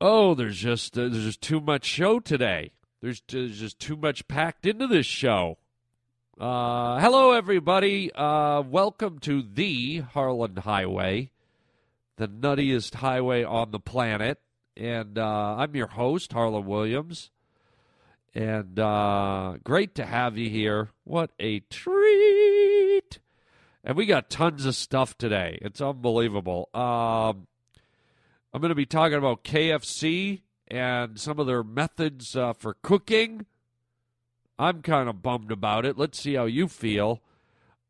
Oh, there's just uh, there's just too much show today. There's, there's just too much packed into this show. Uh, hello, everybody. Uh, welcome to the Harlan Highway, the nuttiest highway on the planet. And uh, I'm your host, Harlan Williams. And uh, great to have you here. What a treat! And we got tons of stuff today. It's unbelievable. Um, I'm going to be talking about KFC and some of their methods uh, for cooking. I'm kind of bummed about it. Let's see how you feel.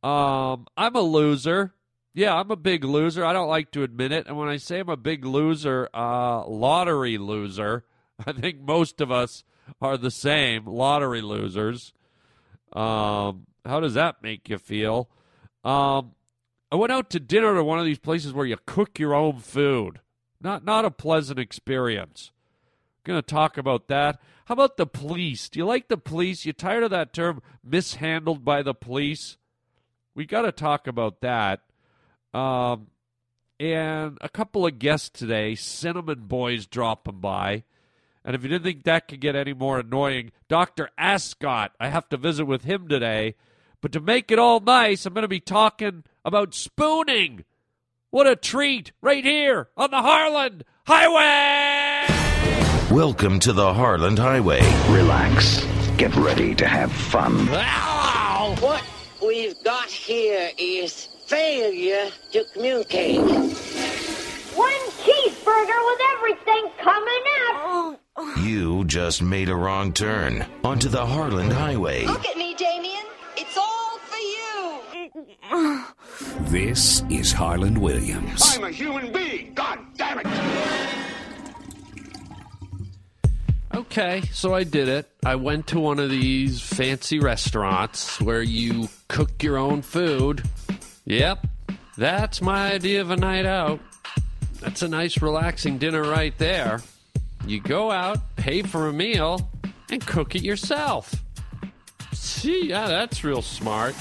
Um, I'm a loser. Yeah, I'm a big loser. I don't like to admit it. And when I say I'm a big loser, uh, lottery loser, I think most of us are the same lottery losers. Um, how does that make you feel? Um, I went out to dinner to one of these places where you cook your own food. Not not a pleasant experience. Going to talk about that. How about the police? Do you like the police? You tired of that term mishandled by the police? We got to talk about that. Um, and a couple of guests today, Cinnamon Boys dropping by. And if you didn't think that could get any more annoying, Dr. Ascot, I have to visit with him today. But to make it all nice, I'm going to be talking about spooning. What a treat right here on the Harlan Highway! Welcome to the Harlan Highway. Relax. Get ready to have fun. Ow! What we've got here is failure to communicate. One cheeseburger with everything coming up. You just made a wrong turn onto the Harlan Highway. Look at me, Damien. This is Harlan Williams. I'm a human being. God damn it. Okay, so I did it. I went to one of these fancy restaurants where you cook your own food. Yep, that's my idea of a night out. That's a nice, relaxing dinner right there. You go out, pay for a meal, and cook it yourself. See, yeah, that's real smart.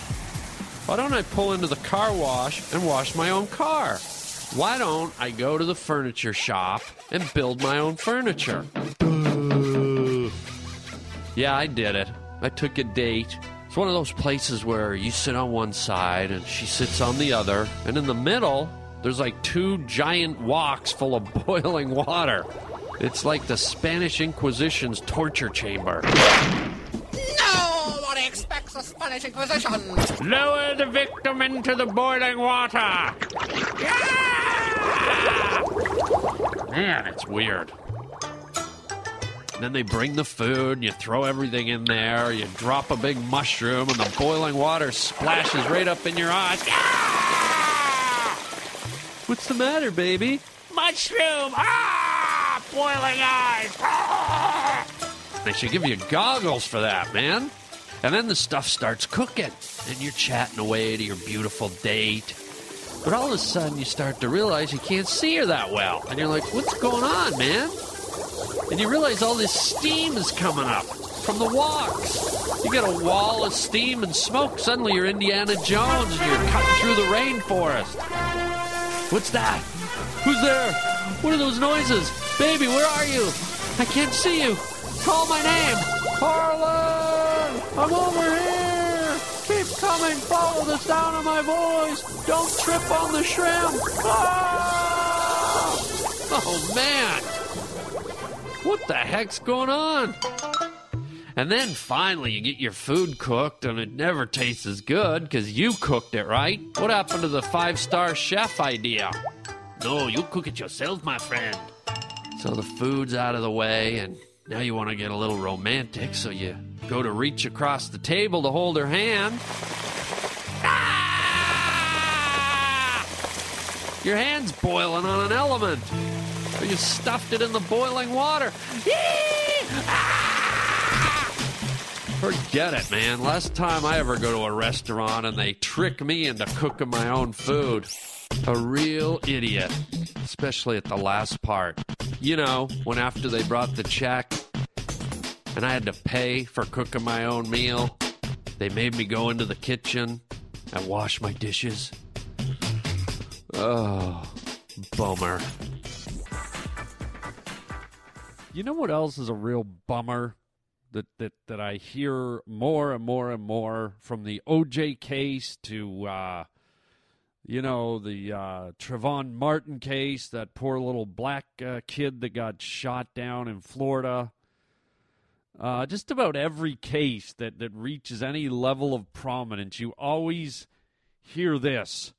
Why don't I pull into the car wash and wash my own car? Why don't I go to the furniture shop and build my own furniture? Yeah, I did it. I took a date. It's one of those places where you sit on one side and she sits on the other, and in the middle, there's like two giant woks full of boiling water. It's like the Spanish Inquisition's torture chamber. No one expects a Spanish Inquisition. Lower the victim into the boiling water! Man, it's weird. And then they bring the food, you throw everything in there, you drop a big mushroom, and the boiling water splashes right up in your eyes. What's the matter, baby? Mushroom! Ah! Boiling eyes! Ah! They should give you goggles for that, man. And then the stuff starts cooking, and you're chatting away to your beautiful date. But all of a sudden, you start to realize you can't see her that well. And you're like, what's going on, man? And you realize all this steam is coming up from the woks. You get a wall of steam and smoke. Suddenly you're Indiana Jones and you're cutting through the rainforest. What's that? Who's there? What are those noises? Baby, where are you? I can't see you. Call my name. Harlan! I'm over here! Keep coming. Follow the sound of my voice. Don't trip on the shrimp. Ah! Oh, man. What the heck's going on? And then finally, you get your food cooked, and it never tastes as good because you cooked it, right? What happened to the five star chef idea? No, you cook it yourself, my friend. So the food's out of the way, and now you want to get a little romantic, so you go to reach across the table to hold her hand. Ah! Your hand's boiling on an element. So you stuffed it in the boiling water. Ah! Forget it, man. Last time I ever go to a restaurant and they trick me into cooking my own food. A real idiot. Especially at the last part. You know, when after they brought the check and I had to pay for cooking my own meal, they made me go into the kitchen and wash my dishes. Oh, bummer. You know what else is a real bummer that that that I hear more and more and more from the OJ case to uh, you know the uh, Trayvon Martin case, that poor little black uh, kid that got shot down in Florida. Uh, just about every case that, that reaches any level of prominence, you always hear this.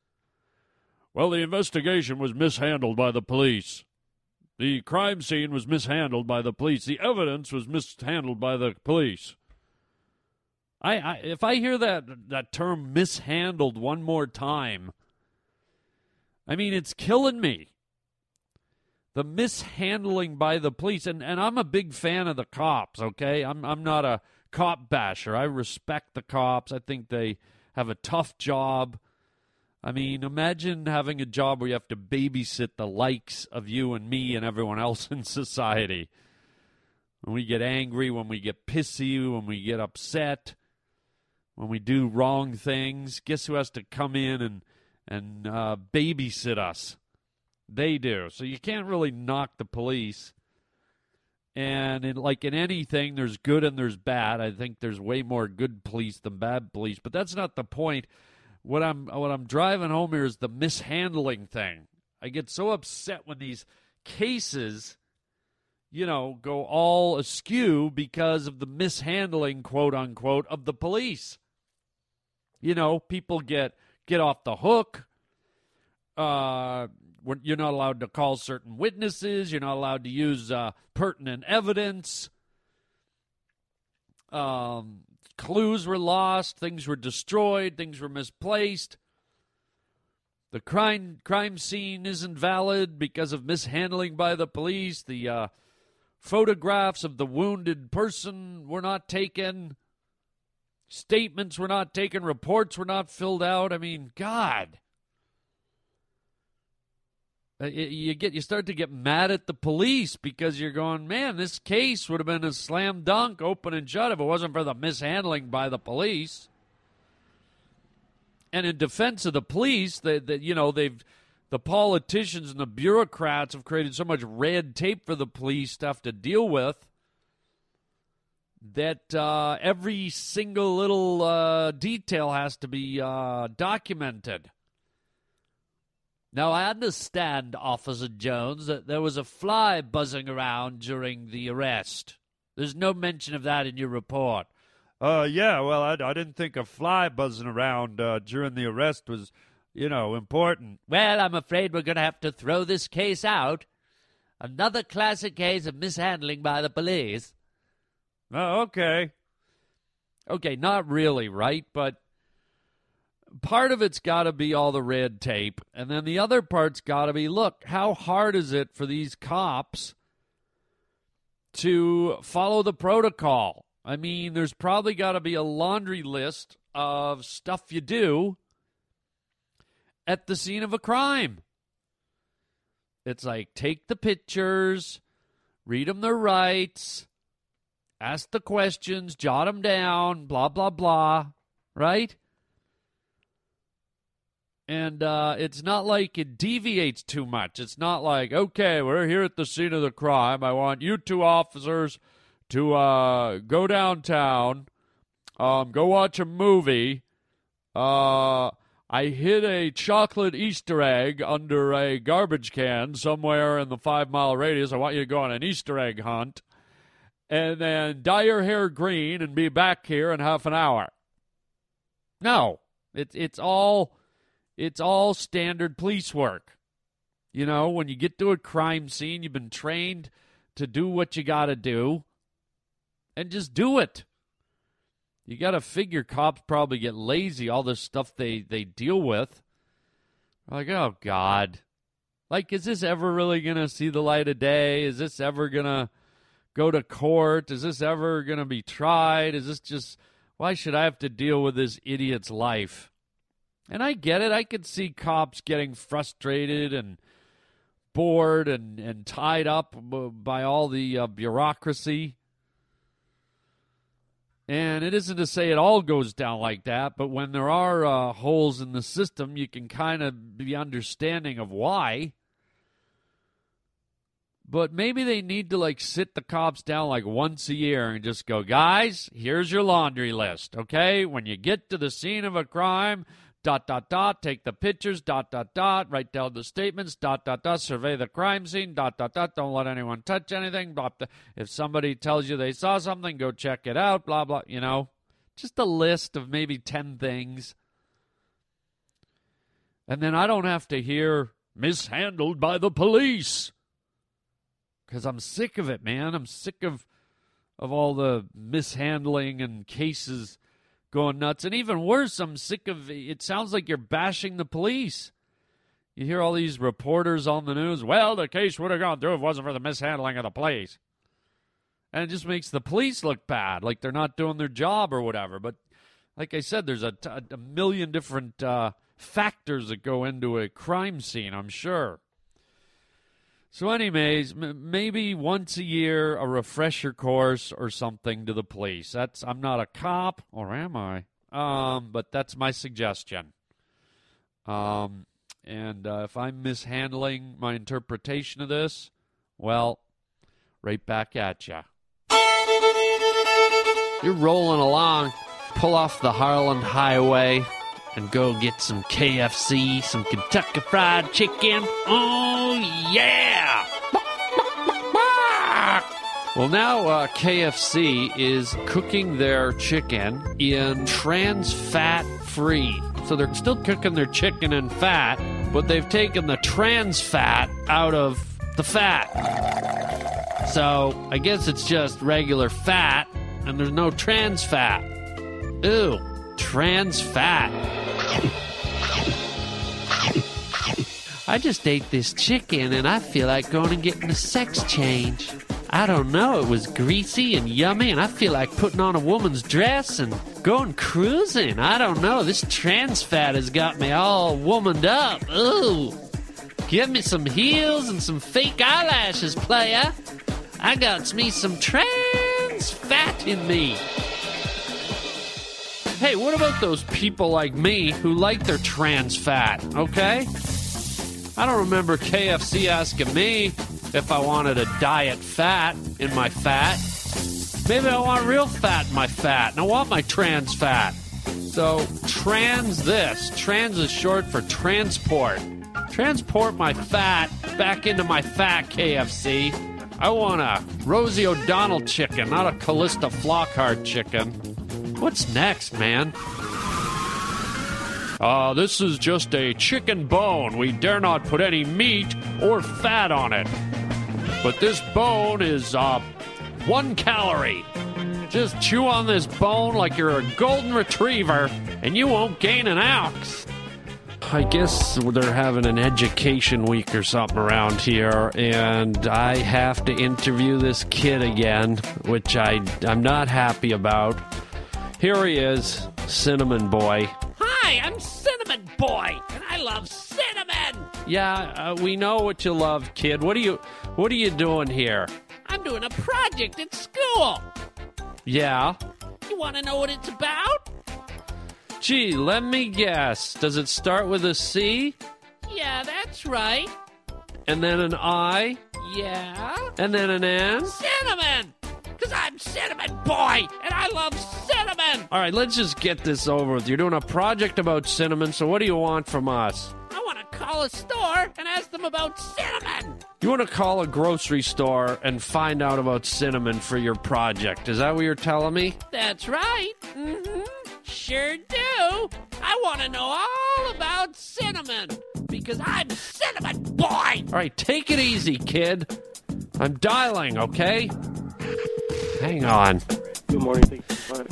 Well, the investigation was mishandled by the police. The crime scene was mishandled by the police. The evidence was mishandled by the police. I, I if I hear that that term mishandled one more time, I mean it's killing me. The mishandling by the police, and, and I'm a big fan of the cops, okay? I'm I'm not a cop basher. I respect the cops. I think they have a tough job. I mean, imagine having a job where you have to babysit the likes of you and me and everyone else in society. When we get angry, when we get pissy, when we get upset, when we do wrong things, guess who has to come in and and uh, babysit us? They do. So you can't really knock the police. And in, like in anything, there's good and there's bad. I think there's way more good police than bad police, but that's not the point what I'm what I'm driving home here is the mishandling thing. I get so upset when these cases, you know, go all askew because of the mishandling, quote unquote, of the police. You know, people get get off the hook. Uh, you're not allowed to call certain witnesses. You're not allowed to use uh, pertinent evidence. Um, clues were lost, things were destroyed, things were misplaced. The crime crime scene isn't valid because of mishandling by the police. The uh, photographs of the wounded person were not taken. Statements were not taken. Reports were not filled out. I mean, God. Uh, you get you start to get mad at the police because you're going, man, this case would have been a slam dunk, open and shut if it wasn't for the mishandling by the police. And in defense of the police, that that you know they've the politicians and the bureaucrats have created so much red tape for the police stuff to deal with that uh, every single little uh, detail has to be uh, documented. Now, I understand, Officer Jones, that there was a fly buzzing around during the arrest. There's no mention of that in your report. Uh, yeah, well, I, I didn't think a fly buzzing around uh, during the arrest was, you know, important. Well, I'm afraid we're going to have to throw this case out. Another classic case of mishandling by the police. Oh, okay. Okay, not really, right? But part of it's got to be all the red tape, and then the other part's got to be look, how hard is it for these cops to follow the protocol? I mean, there's probably got to be a laundry list of stuff you do at the scene of a crime. It's like take the pictures, read them their rights, ask the questions, jot them down, blah, blah, blah, right? And uh, it's not like it deviates too much. It's not like, okay, we're here at the scene of the crime. I want you two officers to uh, go downtown, um, go watch a movie. Uh, I hid a chocolate Easter egg under a garbage can somewhere in the five mile radius. I want you to go on an Easter egg hunt and then dye your hair green and be back here in half an hour. No, it's it's all it's all standard police work. You know, when you get to a crime scene, you've been trained to do what you got to do and just do it. You got to figure cops probably get lazy, all this stuff they, they deal with. Like, oh, God. Like, is this ever really going to see the light of day? Is this ever going to go to court? Is this ever going to be tried? Is this just, why should I have to deal with this idiot's life? And I get it. I could see cops getting frustrated and bored and, and tied up by all the uh, bureaucracy. And it isn't to say it all goes down like that, but when there are uh, holes in the system, you can kind of be understanding of why. But maybe they need to like sit the cops down like once a year and just go, guys, here's your laundry list. Okay. When you get to the scene of a crime, dot, dot, dot, take the pictures, dot, dot, dot, write down the statements, dot, dot, dot, survey the crime scene, dot, dot, dot, don't let anyone touch anything. Blah, blah. If somebody tells you they saw something, go check it out, blah, blah, you know. Just a list of maybe 10 things. And then I don't have to hear mishandled by the police because I'm sick of it, man. I'm sick of of all the mishandling and cases going nuts, and even worse, I'm sick of. It sounds like you're bashing the police. You hear all these reporters on the news. Well, the case would have gone through if it wasn't for the mishandling of the police, and it just makes the police look bad, like they're not doing their job or whatever. But like I said, there's a, a million different uh, factors that go into a crime scene. I'm sure. So, anyways, m- maybe once a year a refresher course or something to the police. That's I'm not a cop, or am I? Um, but that's my suggestion. Um, and uh, if I'm mishandling my interpretation of this, well, right back at you. You're rolling along, pull off the Harlan Highway, and go get some KFC, some Kentucky Fried Chicken. Oh, yeah! Well, now uh, KFC is cooking their chicken in trans fat free. So they're still cooking their chicken in fat, but they've taken the trans fat out of the fat. So I guess it's just regular fat, and there's no trans fat. Ooh, trans fat. I just ate this chicken and I feel like going and getting a sex change. I don't know, it was greasy and yummy, and I feel like putting on a woman's dress and going cruising. I don't know, this trans fat has got me all womaned up. Ooh. Give me some heels and some fake eyelashes, playa. I got me some trans fat in me. Hey, what about those people like me who like their trans fat, okay? I don't remember KFC asking me if I wanted a diet fat in my fat. Maybe I want real fat in my fat, and I want my trans fat. So, trans this. Trans is short for transport. Transport my fat back into my fat, KFC. I want a Rosie O'Donnell chicken, not a Calista Flockhart chicken. What's next, man? Uh, this is just a chicken bone. We dare not put any meat or fat on it. But this bone is, uh, one calorie. Just chew on this bone like you're a golden retriever, and you won't gain an ounce. I guess they're having an education week or something around here, and I have to interview this kid again, which I, I'm not happy about. Here he is, Cinnamon Boy. Hi, I'm Cinnamon Boy, and I love cinnamon. Yeah, uh, we know what you love, kid. What are you What are you doing here? I'm doing a project at school. Yeah. You want to know what it's about? Gee, let me guess. Does it start with a C? Yeah, that's right. And then an I? Yeah. And then an N? Cinnamon! Because I'm Cinnamon Boy, and I love cinnamon! All right, let's just get this over with. You're doing a project about cinnamon, so what do you want from us? I want to call a store and ask them about cinnamon! You want to call a grocery store and find out about cinnamon for your project. Is that what you're telling me? That's right. Mm-hmm. Sure do. I want to know all about cinnamon because I'm Cinnamon Boy. All right, take it easy, kid. I'm dialing, okay? Hang on. Good morning. Thanks for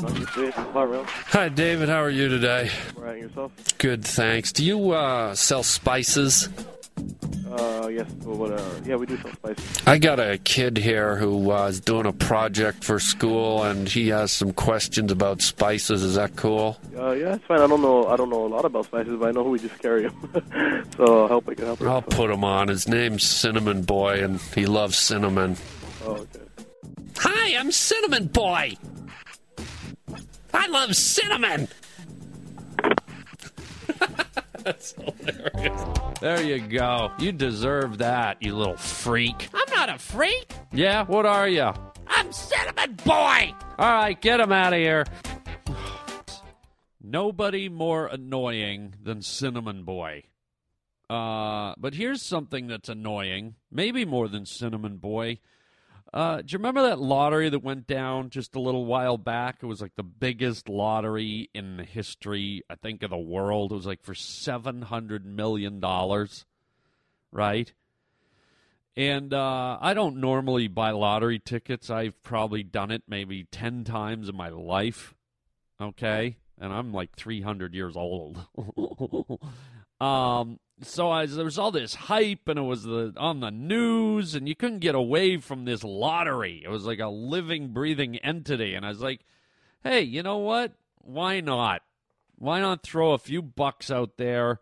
calling. Hi, David. How are you today? Right, yourself? Good, thanks. Do you uh, sell spices? Uh, yes. Well, what, uh, yeah, we do sell spices. I got a kid here who uh, is doing a project for school, and he has some questions about spices. Is that cool? Uh, yeah, it's fine. I don't know. I don't know a lot about spices, but I know who we just carry them. so I'll help. I can help. I'll put him on. His name's Cinnamon Boy, and he loves cinnamon. Oh, okay. Hi, I'm Cinnamon Boy. I love cinnamon. That's hilarious. There you go. You deserve that, you little freak. I'm not a freak. Yeah, what are you? I'm Cinnamon Boy. All right, get him out of here. Nobody more annoying than Cinnamon Boy. Uh, but here's something that's annoying, maybe more than Cinnamon Boy. Uh, do you remember that lottery that went down just a little while back? It was like the biggest lottery in the history, I think, of the world. It was like for $700 million, right? And uh, I don't normally buy lottery tickets. I've probably done it maybe 10 times in my life, okay? And I'm like 300 years old. um, so I, there was all this hype, and it was the, on the news, and you couldn't get away from this lottery. It was like a living, breathing entity, and I was like, "Hey, you know what? Why not? Why not throw a few bucks out there?"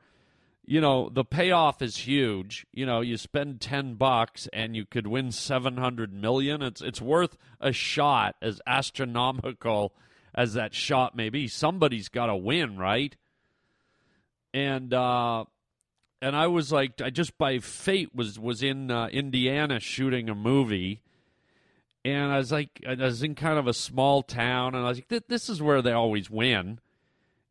You know, the payoff is huge. You know, you spend ten bucks and you could win seven hundred million. It's it's worth a shot, as astronomical as that shot may be. Somebody's got to win, right? And uh, and I was like, I just by fate was was in uh, Indiana shooting a movie, and I was like, I was in kind of a small town, and I was like, this is where they always win.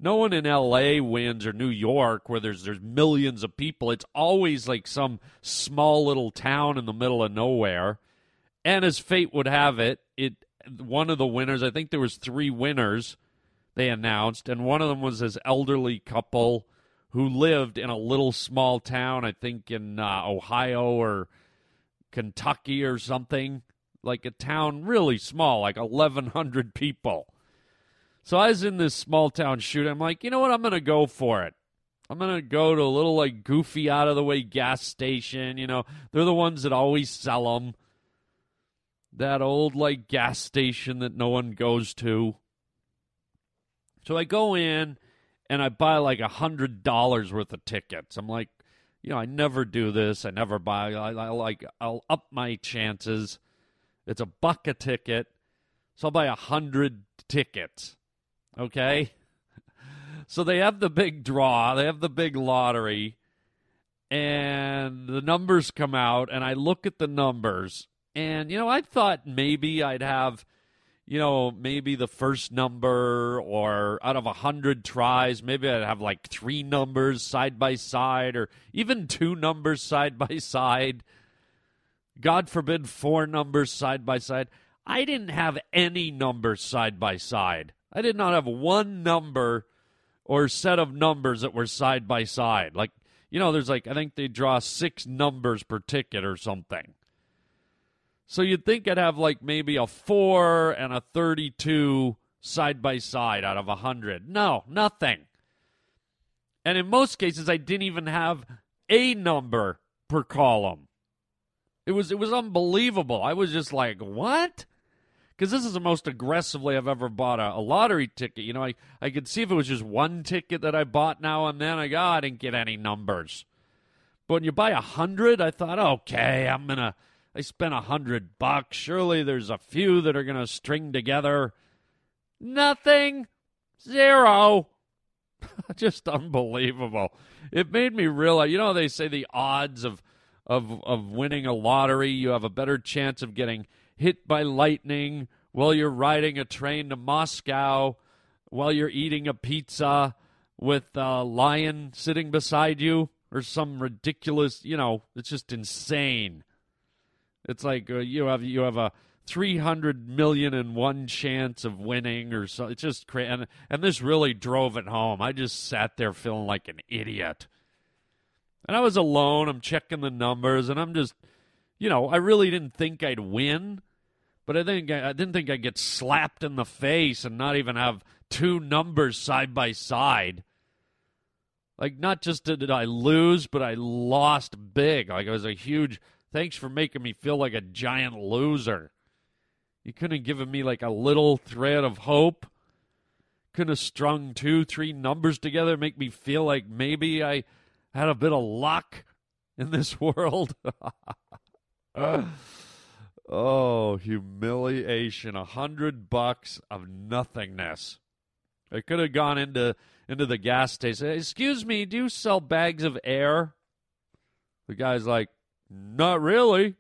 No one in L.A. wins or New York where there's there's millions of people. It's always like some small little town in the middle of nowhere. And as fate would have it, it one of the winners, I think there was three winners they announced, and one of them was this elderly couple who lived in a little small town, I think in uh, Ohio or Kentucky or something, like a town really small, like 1,100 people. So I was in this small town shoot. I'm like, you know what? I'm going to go for it. I'm going to go to a little, like, goofy, out of the way gas station. You know, they're the ones that always sell them. That old, like, gas station that no one goes to. So I go in and I buy like a hundred dollars worth of tickets. I'm like, you know, I never do this. I never buy. I, I like I'll up my chances. It's a buck a ticket, so I'll buy a hundred tickets. Okay. So they have the big draw. They have the big lottery, and the numbers come out, and I look at the numbers, and you know, I thought maybe I'd have you know, maybe the first number or out of a hundred tries, maybe I'd have like three numbers side by side or even two numbers side by side. God forbid, four numbers side by side. I didn't have any numbers side by side. I did not have one number or set of numbers that were side by side. Like, you know, there's like, I think they draw six numbers per ticket or something. So you'd think I'd have like maybe a four and a 32 side by side out of a 100. No, nothing. And in most cases, I didn't even have a number per column. It was it was unbelievable. I was just like, what? Because this is the most aggressively I've ever bought a, a, lottery ticket. You know, I, I could see if it was just one ticket that I bought now and then. I go, oh, I didn't get any numbers. But when you buy a hundred, I thought, okay, I'm gonna they spent a hundred bucks. Surely there's a few that are going to string together. Nothing. Zero. Just unbelievable. It made me realize, you know, they say the odds of, of, of winning a lottery, you have a better chance of getting hit by lightning while you're riding a train to Moscow, while you're eating a pizza with a lion sitting beside you, or some ridiculous, you know, it's just insane. It's like uh, you have you have a three hundred million and one chance of winning, or so. It's just crazy, and and this really drove it home. I just sat there feeling like an idiot, and I was alone. I'm checking the numbers, and I'm just, you know, I really didn't think I'd win, but I think I, I didn't think I'd get slapped in the face and not even have two numbers side by side. Like, not just did I lose, but I lost big. Like, it was a huge Thanks for making me feel like a giant loser. You couldn't have given me like a little thread of hope. Couldn't have strung two, three numbers together, make me feel like maybe I had a bit of luck in this world. oh, humiliation. A hundred bucks of nothingness. I could have gone into into the gas station. Excuse me, do you sell bags of air? The guy's like, not really.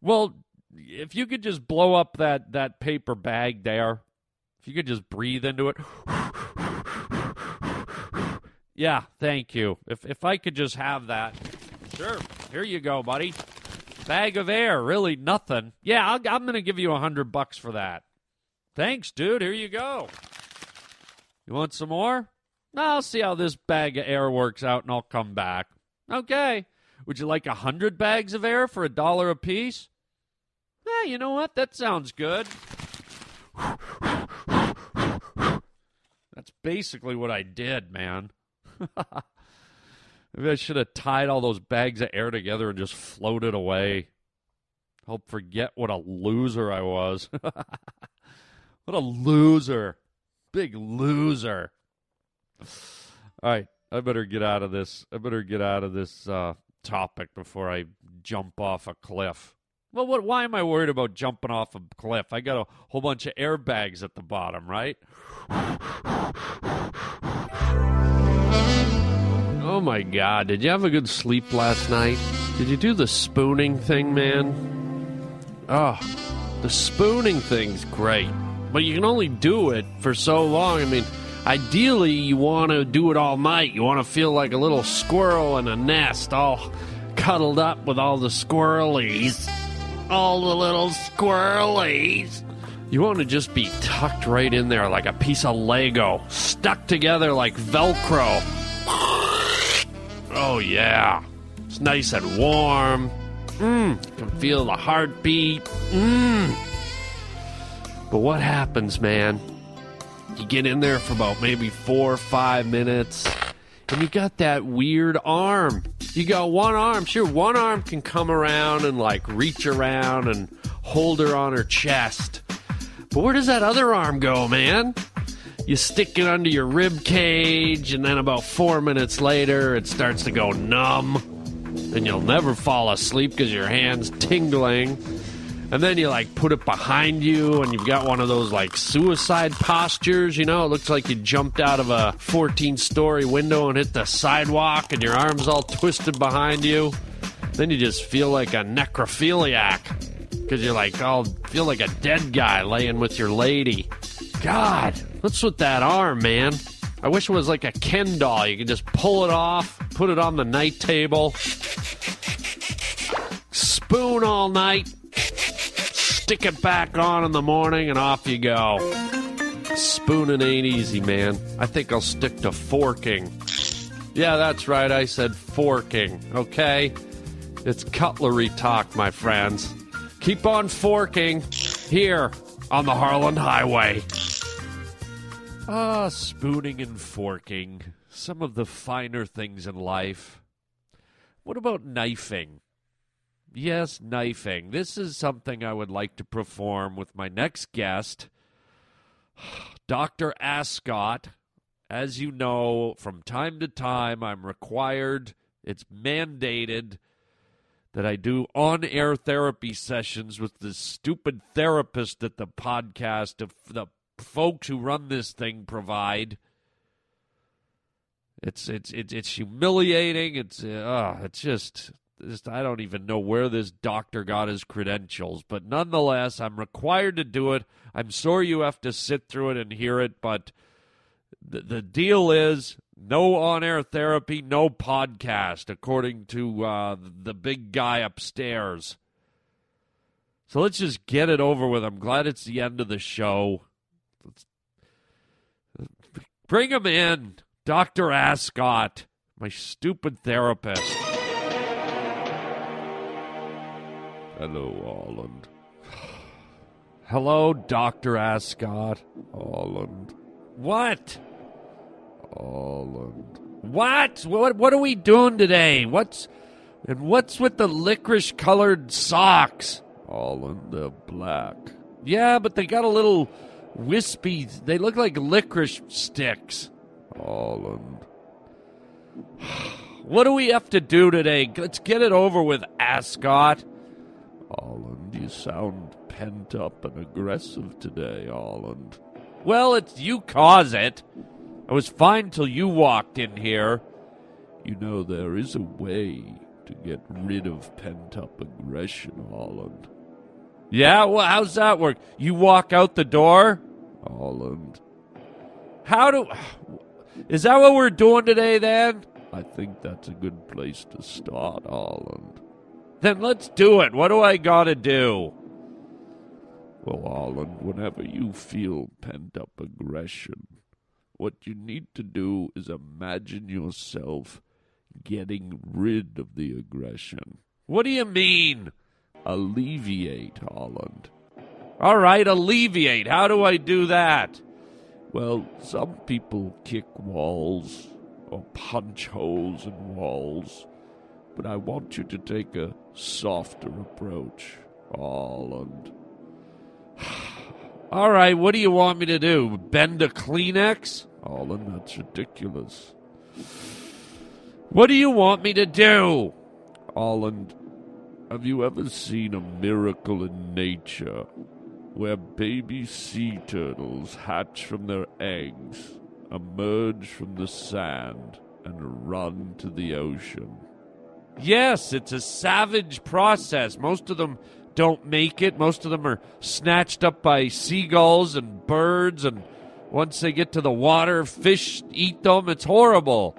Well, if you could just blow up that, that paper bag there, if you could just breathe into it. Yeah, thank you. If if I could just have that. Sure. Here you go, buddy. Bag of air, really nothing. Yeah, I'll, I'm going to give you a hundred bucks for that. Thanks, dude. Here you go. You want some more? I'll see how this bag of air works out, and I'll come back. Okay. Would you like a hundred bags of air for a dollar apiece? Eh, you know what? That sounds good. That's basically what I did, man. Maybe I should have tied all those bags of air together and just floated away. Help forget what a loser I was. what a loser. Big loser. All right, I better get out of this. I better get out of this uh, topic before I jump off a cliff. Well, what? Why am I worried about jumping off a cliff? I got a whole bunch of airbags at the bottom, right? Oh my God! Did you have a good sleep last night? Did you do the spooning thing, man? Oh, the spooning thing's great, but you can only do it for so long. I mean, ideally, you want to do it all night. You want to feel like a little squirrel in a nest, all cuddled up with all the squirrelies all the little squirrelies. You want to just be tucked right in there like a piece of Lego, stuck together like Velcro. Oh, yeah. It's nice and warm. Mmm. Can feel the heartbeat. Mmm. But what happens, man? You get in there for about maybe four or five minutes, and you got that weird arm. You got one arm. Sure, one arm can come around and like reach around and hold her on her chest. But where does that other arm go, man? You stick it under your rib cage, and then about four minutes later, it starts to go numb, and you'll never fall asleep because your hand's tingling. And then you like put it behind you, and you've got one of those like suicide postures. You know, it looks like you jumped out of a 14 story window and hit the sidewalk, and your arms all twisted behind you. Then you just feel like a necrophiliac because you're like, oh, feel like a dead guy laying with your lady. God, what's with that arm, man? I wish it was like a Ken doll. You could just pull it off, put it on the night table, spoon all night, stick it back on in the morning, and off you go. Spooning ain't easy, man. I think I'll stick to forking. Yeah, that's right. I said forking, okay? It's cutlery talk, my friends. Keep on forking here on the Harlan Highway. Ah, spooning and forking. Some of the finer things in life. What about knifing? Yes, knifing. This is something I would like to perform with my next guest, Dr. Ascot. As you know, from time to time, I'm required, it's mandated that I do on air therapy sessions with the stupid therapist that the podcast of the folks who run this thing provide. It's it's it's, it's humiliating. It's uh, it's just, just I don't even know where this doctor got his credentials, but nonetheless, I'm required to do it. I'm sorry you have to sit through it and hear it, but the the deal is no on air therapy, no podcast, according to uh, the big guy upstairs. So let's just get it over with. I'm glad it's the end of the show. Let's, bring him in, Dr. Ascot, my stupid therapist. Hello, Holland. Hello, Dr. Ascot. Holland. What? Holland. What? What? What are we doing today? What's and what's with the licorice colored socks? Holland, they're black. Yeah, but they got a little wispy. They look like licorice sticks. Holland. What do we have to do today? Let's get it over with, Ascot. Holland, you sound pent up and aggressive today, Holland. Well, it's you cause it. I was fine till you walked in here. You know, there is a way to get rid of pent up aggression, Holland. Yeah, well, how's that work? You walk out the door? Holland. How do. Is that what we're doing today then? I think that's a good place to start, Holland. Then let's do it. What do I gotta do? Well, Holland, whenever you feel pent up aggression, what you need to do is imagine yourself getting rid of the aggression. What do you mean? Alleviate, Holland. All right, alleviate. How do I do that? Well, some people kick walls or punch holes in walls, but I want you to take a softer approach, Holland. All right, what do you want me to do? Bend a Kleenex? Holland, that's ridiculous. What do you want me to do? Holland, have you ever seen a miracle in nature where baby sea turtles hatch from their eggs, emerge from the sand, and run to the ocean? Yes, it's a savage process. Most of them don't make it. Most of them are snatched up by seagulls and birds, and once they get to the water, fish eat them. It's horrible.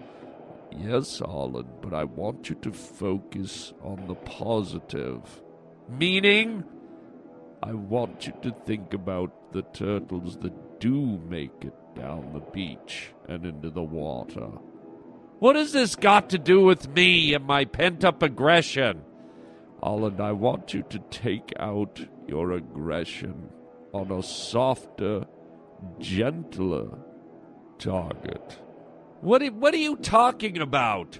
Yes, Holland, but I want you to focus on the positive. Meaning, I want you to think about the turtles that do make it down the beach and into the water. What has this got to do with me and my pent up aggression? Holland, I want you to take out your aggression on a softer, gentler target. What what are you talking about?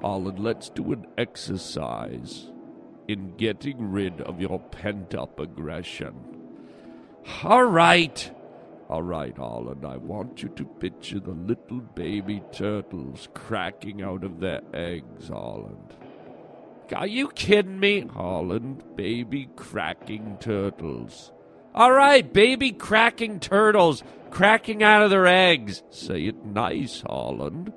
Holland, let's do an exercise in getting rid of your pent up aggression. All right. All right, Holland, I want you to picture the little baby turtles cracking out of their eggs, Holland. Are you kidding me? Holland, baby cracking turtles. All right, baby cracking turtles cracking out of their eggs. Say it nice, Holland.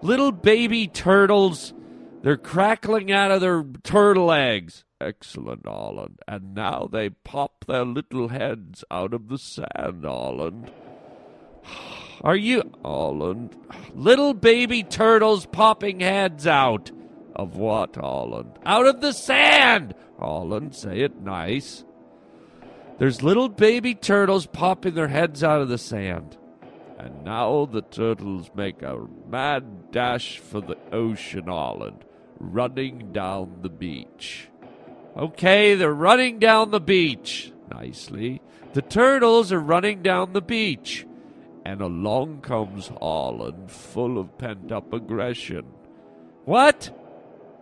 Little baby turtles, they're crackling out of their turtle eggs. Excellent, Holland. And now they pop their little heads out of the sand, Holland. Are you, Holland? Little baby turtles popping heads out. Of what, Holland? Out of the sand! Holland, say it nice. There's little baby turtles popping their heads out of the sand. And now the turtles make a mad dash for the ocean, Holland, running down the beach. Okay, they're running down the beach. Nicely. The turtles are running down the beach. And along comes Holland, full of pent up aggression. What?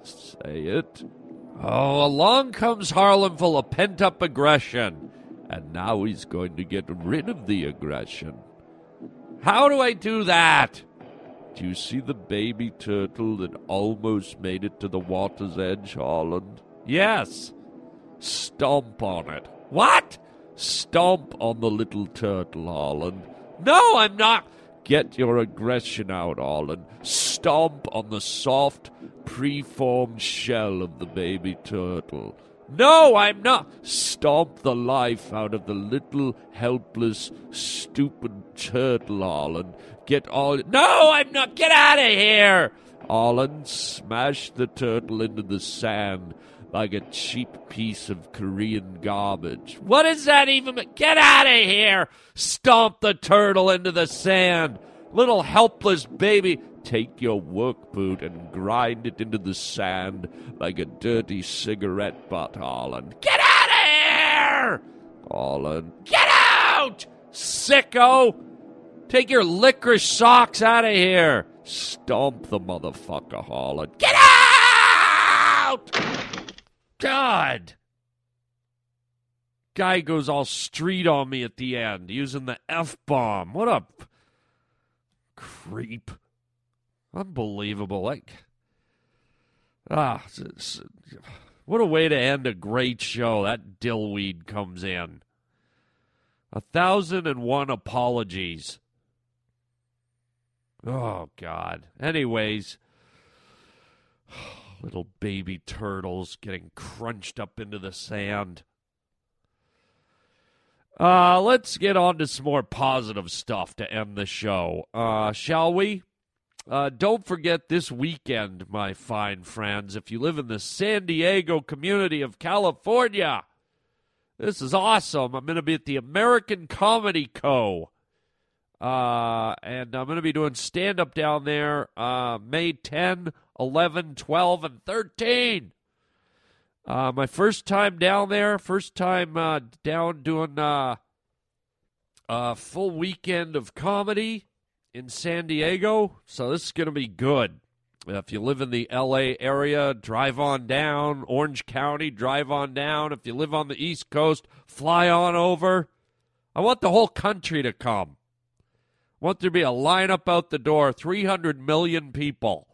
Say it. Oh, along comes Harlan full of pent up aggression. And now he's going to get rid of the aggression. How do I do that? Do you see the baby turtle that almost made it to the water's edge, Holland? Yes. Stomp on it. What? Stomp on the little turtle, Holland. No, I'm not. Get your aggression out, Holland. Stomp on the soft, preformed shell of the baby turtle. No, I'm not. Stomp the life out of the little, helpless, stupid turtle, Holland. Get all. No, I'm not. Get out of here! Holland smashed the turtle into the sand like a cheap piece of Korean garbage. What does that even mean? Get out of here! Stomp the turtle into the sand. Little helpless baby. Take your work boot and grind it into the sand like a dirty cigarette butt, Holland. Get out of here! Holland. Get out! Sicko! Take your licorice socks out of here! Stomp the motherfucker, Holland. Get out! God! Guy goes all street on me at the end using the F bomb. What a creep. Unbelievable. Like, ah, what a way to end a great show. That dillweed comes in. A thousand and one apologies. Oh, God. Anyways, little baby turtles getting crunched up into the sand. Uh, let's get on to some more positive stuff to end the show, uh, shall we? Uh, don't forget this weekend, my fine friends, if you live in the San Diego community of California. This is awesome. I'm going to be at the American Comedy Co. Uh, and I'm going to be doing stand up down there uh, May 10, 11, 12, and 13. Uh, my first time down there, first time uh, down doing uh, a full weekend of comedy in San Diego. So this is going to be good. If you live in the LA area, drive on down. Orange County, drive on down. If you live on the East Coast, fly on over. I want the whole country to come. I want there to be a lineup out the door 300 million people.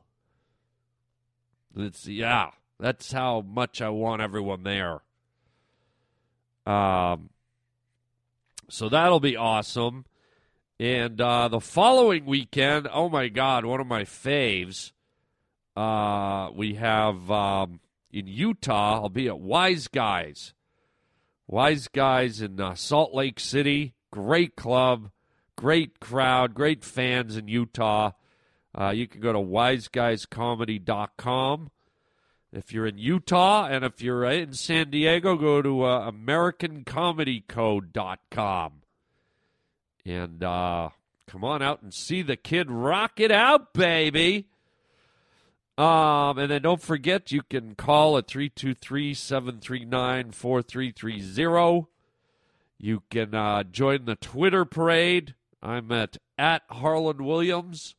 It's, yeah, that's how much I want everyone there. Um, so that'll be awesome. And uh, the following weekend, oh my God, one of my faves. Uh, we have um, in Utah, I'll be at Wise Guys. Wise Guys in uh, Salt Lake City. Great club, great crowd, great fans in Utah. Uh, you can go to wiseguyscomedy.com. If you're in Utah and if you're in San Diego, go to uh, AmericanComedyCo.com. And uh, come on out and see the kid rock it out, baby. Um, and then don't forget, you can call at 323 739 4330. You can uh, join the Twitter parade. I'm at, at Harlan Williams.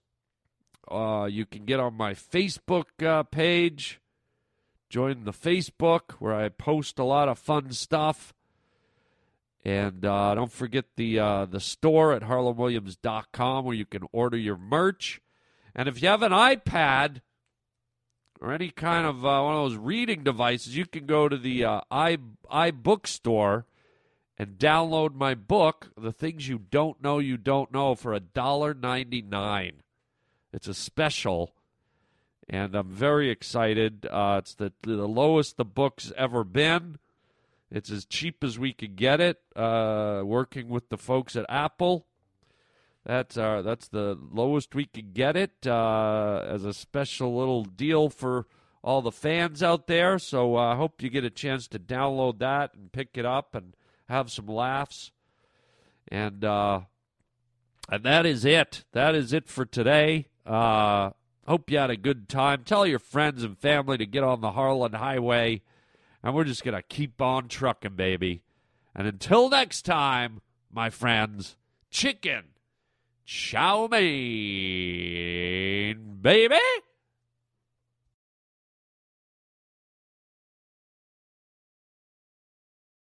Uh, you can get on my Facebook uh, page. Join the Facebook where I post a lot of fun stuff. And uh, don't forget the uh, the store at harlanwilliams.com where you can order your merch. And if you have an iPad or any kind of uh, one of those reading devices, you can go to the uh, i iBookstore and download my book, The Things You Don't Know You Don't Know, for $1.99. It's a special, and I'm very excited. Uh, it's the, the lowest the book's ever been. It's as cheap as we could get it, uh, working with the folks at Apple. That's our, that's the lowest we could get it uh, as a special little deal for all the fans out there. So I uh, hope you get a chance to download that and pick it up and have some laughs. And uh, and that is it. That is it for today. Uh, hope you had a good time. Tell your friends and family to get on the Harlan Highway. And we're just going to keep on trucking, baby. And until next time, my friends, chicken chow mein, baby.